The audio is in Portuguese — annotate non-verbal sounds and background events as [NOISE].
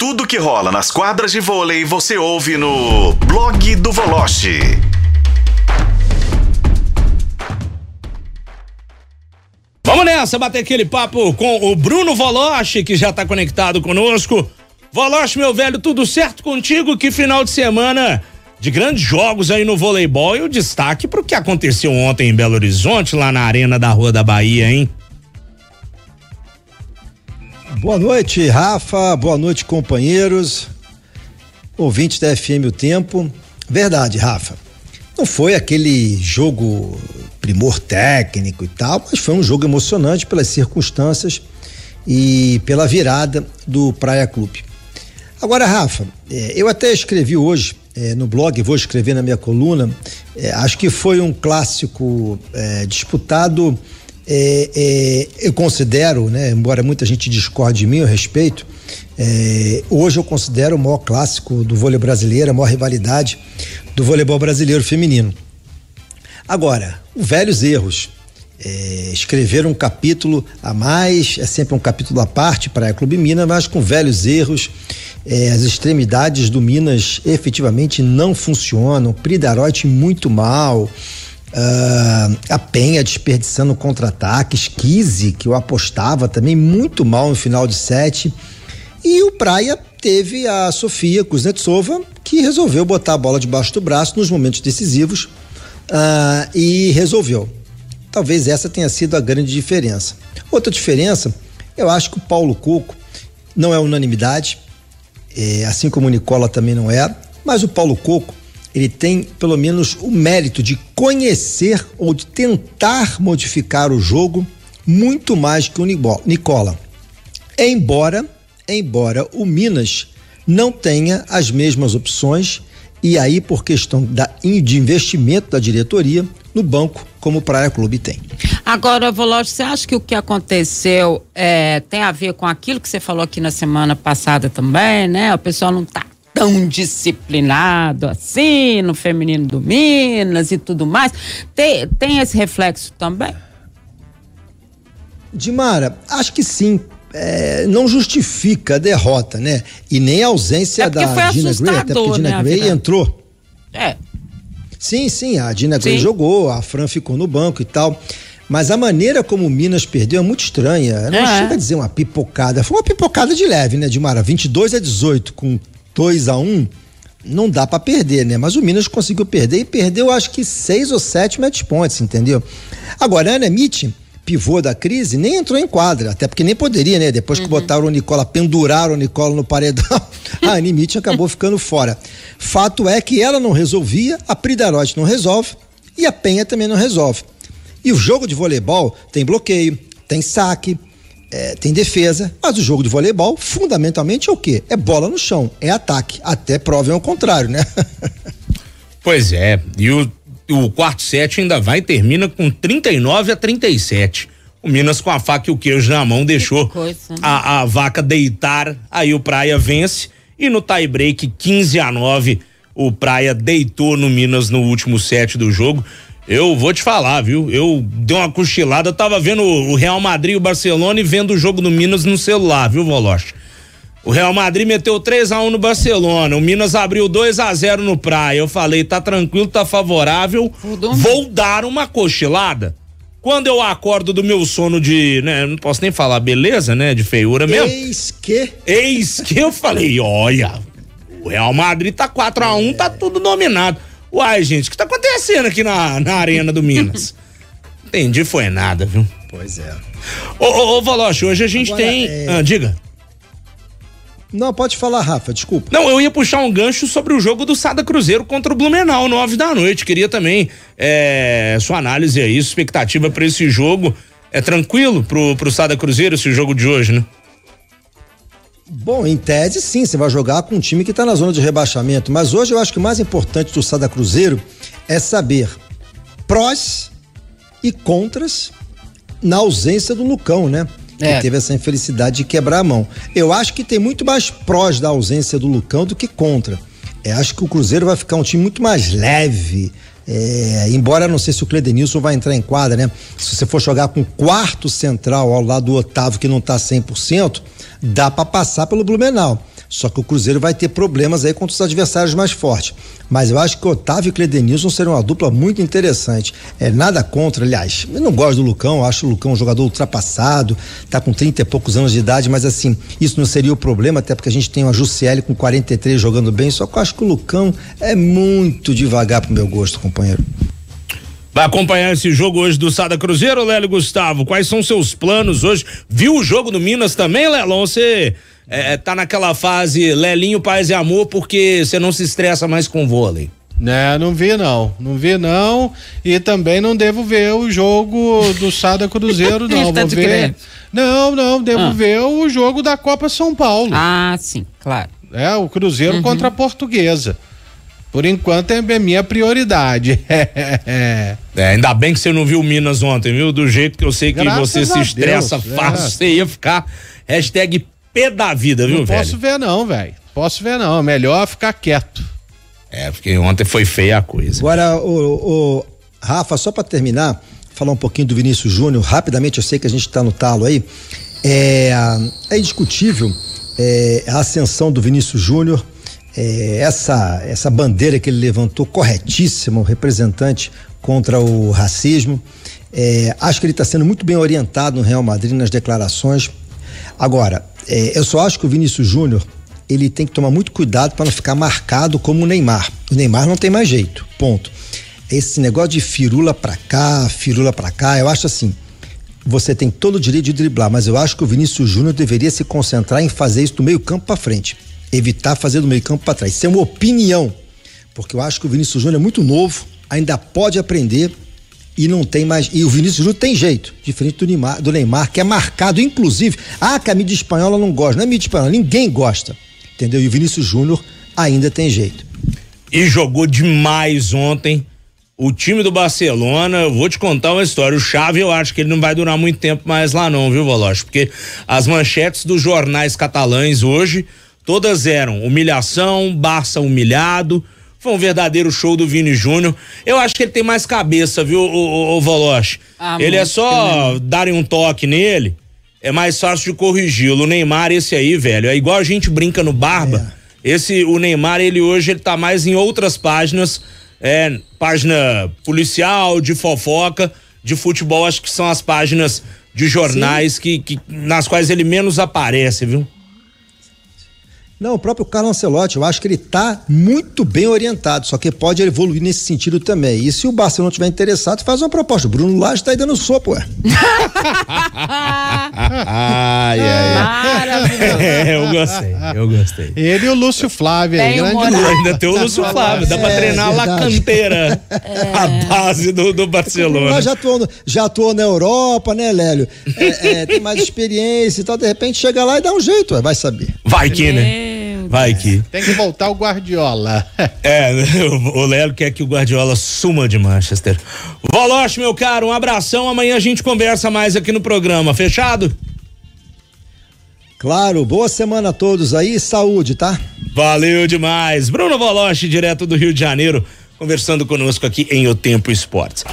Tudo que rola nas quadras de vôlei você ouve no blog do Voloche. Vamos nessa, bater aquele papo com o Bruno Voloche, que já está conectado conosco. Voloche, meu velho, tudo certo contigo? Que final de semana de grandes jogos aí no voleibol e o destaque para o que aconteceu ontem em Belo Horizonte, lá na Arena da Rua da Bahia, hein? Boa noite, Rafa. Boa noite, companheiros. Ouvintes da FM O Tempo. Verdade, Rafa. Não foi aquele jogo primor técnico e tal, mas foi um jogo emocionante pelas circunstâncias e pela virada do Praia Clube. Agora, Rafa, é, eu até escrevi hoje é, no blog, vou escrever na minha coluna, é, acho que foi um clássico disputado é, é, eu considero, né, embora muita gente discorde de mim, eu respeito, é, hoje eu considero o maior clássico do vôlei brasileiro, a maior rivalidade do voleibol brasileiro feminino. Agora, velhos erros. É, escrever um capítulo a mais, é sempre um capítulo à parte para a Clube Minas, mas com velhos erros. É, as extremidades do Minas efetivamente não funcionam. Pridarote muito mal. Uh, a Penha desperdiçando contra-ataques, Kise, que eu apostava também muito mal no final de sete. E o Praia teve a Sofia Kuznetsova, que resolveu botar a bola debaixo do braço nos momentos decisivos uh, e resolveu. Talvez essa tenha sido a grande diferença. Outra diferença, eu acho que o Paulo Coco não é unanimidade, é, assim como o Nicola também não é, mas o Paulo Coco ele tem pelo menos o mérito de conhecer ou de tentar modificar o jogo muito mais que o Nicola. Embora, embora o Minas não tenha as mesmas opções e aí por questão da, de investimento da diretoria no banco como o Praia Clube tem. Agora, Volote, você acha que o que aconteceu é, tem a ver com aquilo que você falou aqui na semana passada também, né? O pessoal não está tão disciplinado assim no feminino do Minas e tudo mais. Tem, tem esse reflexo também? Dimara, acho que sim. É, não justifica a derrota, né? E nem a ausência é da Gina Gray, até porque Gina né, Gray entrou. É. Sim, sim, a Gina Gray jogou, a Fran ficou no banco e tal. Mas a maneira como o Minas perdeu é muito estranha. Não é. chega a dizer uma pipocada. Foi uma pipocada de leve, né, Dimara? 22 a 18, com 2 a 1 um, não dá para perder, né? Mas o Minas conseguiu perder e perdeu acho que seis ou sete match points, entendeu? Agora, a Ana Mitch, pivô da crise, nem entrou em quadra, até porque nem poderia, né? Depois que uhum. botaram o Nicola, penduraram o Nicola no paredão, [LAUGHS] a Anne Mitch acabou ficando fora. Fato é que ela não resolvia, a Pridarote não resolve e a Penha também não resolve. E o jogo de voleibol tem bloqueio, tem saque, é, tem defesa, mas o jogo de voleibol, fundamentalmente, é o quê? É bola no chão, é ataque. Até provem o contrário, né? [LAUGHS] pois é. E o, o quarto set ainda vai termina com 39 a 37. O Minas com a faca e o queijo na mão deixou coisa, né? a, a vaca deitar, aí o Praia vence e no tie break 15 a 9 o Praia deitou no Minas no último set do jogo. Eu vou te falar, viu? Eu dei uma cochilada, tava vendo o Real Madrid e o Barcelona e vendo o jogo do Minas no celular, viu, Voloche? O Real Madrid meteu 3 a 1 no Barcelona, o Minas abriu 2 a 0 no Praia. Eu falei, tá tranquilo, tá favorável. Vou dar uma cochilada. Quando eu acordo do meu sono de, né, não posso nem falar beleza, né, de feiura mesmo. Eis que. Eis que eu falei, olha, o Real Madrid tá 4 a 1, é. tá tudo dominado. Uai, gente, o que tá acontecendo aqui na, na Arena do Minas? [LAUGHS] Entendi, foi nada, viu? Pois é. Ô, ô, ô Valoche, hoje a gente Agora, tem. É... Ah, diga. Não, pode falar, Rafa, desculpa. Não, eu ia puxar um gancho sobre o jogo do Sada Cruzeiro contra o Blumenau, nove da noite. Queria também é, sua análise aí, expectativa para esse jogo. É tranquilo pro, pro Sada Cruzeiro esse jogo de hoje, né? Bom, em tese, sim, você vai jogar com um time que está na zona de rebaixamento. Mas hoje eu acho que o mais importante do Sada Cruzeiro é saber prós e contras na ausência do Lucão, né? É. Que teve essa infelicidade de quebrar a mão. Eu acho que tem muito mais prós da ausência do Lucão do que contra. Eu acho que o Cruzeiro vai ficar um time muito mais leve. É, embora não sei se o Cledenilson vai entrar em quadra, né? Se você for jogar com quarto central ao lado do Otávio que não tá 100%, dá para passar pelo Blumenau. Só que o Cruzeiro vai ter problemas aí contra os adversários mais fortes. Mas eu acho que Otávio e Cledenilson serão uma dupla muito interessante. É nada contra, aliás. Eu não gosto do Lucão, acho o Lucão um jogador ultrapassado, tá com 30 e poucos anos de idade, mas assim, isso não seria o problema, até porque a gente tem uma Jussiele com 43 jogando bem, só que eu acho que o Lucão é muito devagar pro meu gosto, companheiro. Vai acompanhar esse jogo hoje do Sada Cruzeiro, Lélio Gustavo? Quais são seus planos hoje? Viu o jogo do Minas também, Lelão? Você é, é, tá naquela fase Lelinho, paz e amor, porque você não se estressa mais com vôlei. Né, não vi não, não vi não e também não devo ver o jogo do Sada Cruzeiro [LAUGHS] não, vou ver. Não, não, devo ah. ver o jogo da Copa São Paulo. Ah, sim, claro. É, o Cruzeiro uhum. contra a Portuguesa. Por enquanto é minha prioridade. [LAUGHS] é, ainda bem que você não viu Minas ontem, viu? Do jeito que eu sei que Graças você se estressa Deus, fácil, é. você ia ficar hashtag pé da vida, viu, não velho? Posso ver não, velho. Posso ver não. Melhor ficar quieto. É, porque ontem foi feia a coisa. Agora, o, o Rafa, só para terminar, falar um pouquinho do Vinícius Júnior, rapidamente, eu sei que a gente está no talo aí. É, é indiscutível é, a ascensão do Vinícius Júnior, é, essa, essa bandeira que ele levantou, corretíssima, o representante contra o racismo. É, acho que ele está sendo muito bem orientado no Real Madrid nas declarações. Agora, é, eu só acho que o Vinícius Júnior ele tem que tomar muito cuidado para não ficar marcado como o Neymar. O Neymar não tem mais jeito. Ponto. Esse negócio de firula para cá, firula para cá, eu acho assim. Você tem todo o direito de driblar, mas eu acho que o Vinícius Júnior deveria se concentrar em fazer isso do meio-campo para frente, evitar fazer do meio-campo para trás. Isso é uma opinião, porque eu acho que o Vinícius Júnior é muito novo, ainda pode aprender e não tem mais. E o Vinícius Júnior tem jeito, diferente do Neymar, do Neymar, que é marcado, inclusive. Ah, que a mídia espanhola não gosta. Não é mídia espanhola, ninguém gosta. Entendeu? E o Vinícius Júnior ainda tem jeito. E jogou demais ontem. O time do Barcelona, eu vou te contar uma história. O Xavi, eu acho que ele não vai durar muito tempo mais lá, não, viu, Voloche? Porque as manchetes dos jornais catalães hoje, todas eram humilhação, Barça humilhado foi um verdadeiro show do Vini Júnior. Eu acho que ele tem mais cabeça, viu, o, o, o Voloche? Ah, ele é só darem um toque nele, é mais fácil de corrigi-lo. O Neymar, esse aí, velho, é igual a gente brinca no Barba. É. Esse, o Neymar, ele hoje, ele tá mais em outras páginas, é, página policial, de fofoca, de futebol, acho que são as páginas de jornais que, que, nas quais ele menos aparece, viu? Não, o próprio Carlos Ancelotti, eu acho que ele está muito bem orientado, só que pode evoluir nesse sentido também. E se o Barcelona estiver interessado, faz uma proposta. O Bruno Lage está aí dando sopa, ué. ai, ai. É, eu gostei, eu gostei. Ele e o Lúcio Flávio aí, grande Lúcio. Ainda tem o Lúcio Flávio, dá pra é, treinar lá canteira, é. a base do, do Barcelona. Já atuou, já atuou na Europa, né, Lélio? É, é, tem mais experiência e tal, de repente chega lá e dá um jeito, ué, vai saber. Vai que, né? Vai que. Tem que voltar o Guardiola. [LAUGHS] é, o Lelo quer que o Guardiola suma de Manchester. Voloche, meu caro, um abração. Amanhã a gente conversa mais aqui no programa. Fechado? Claro, boa semana a todos aí, saúde, tá? Valeu demais. Bruno Voloche, direto do Rio de Janeiro, conversando conosco aqui em O Tempo Esportes.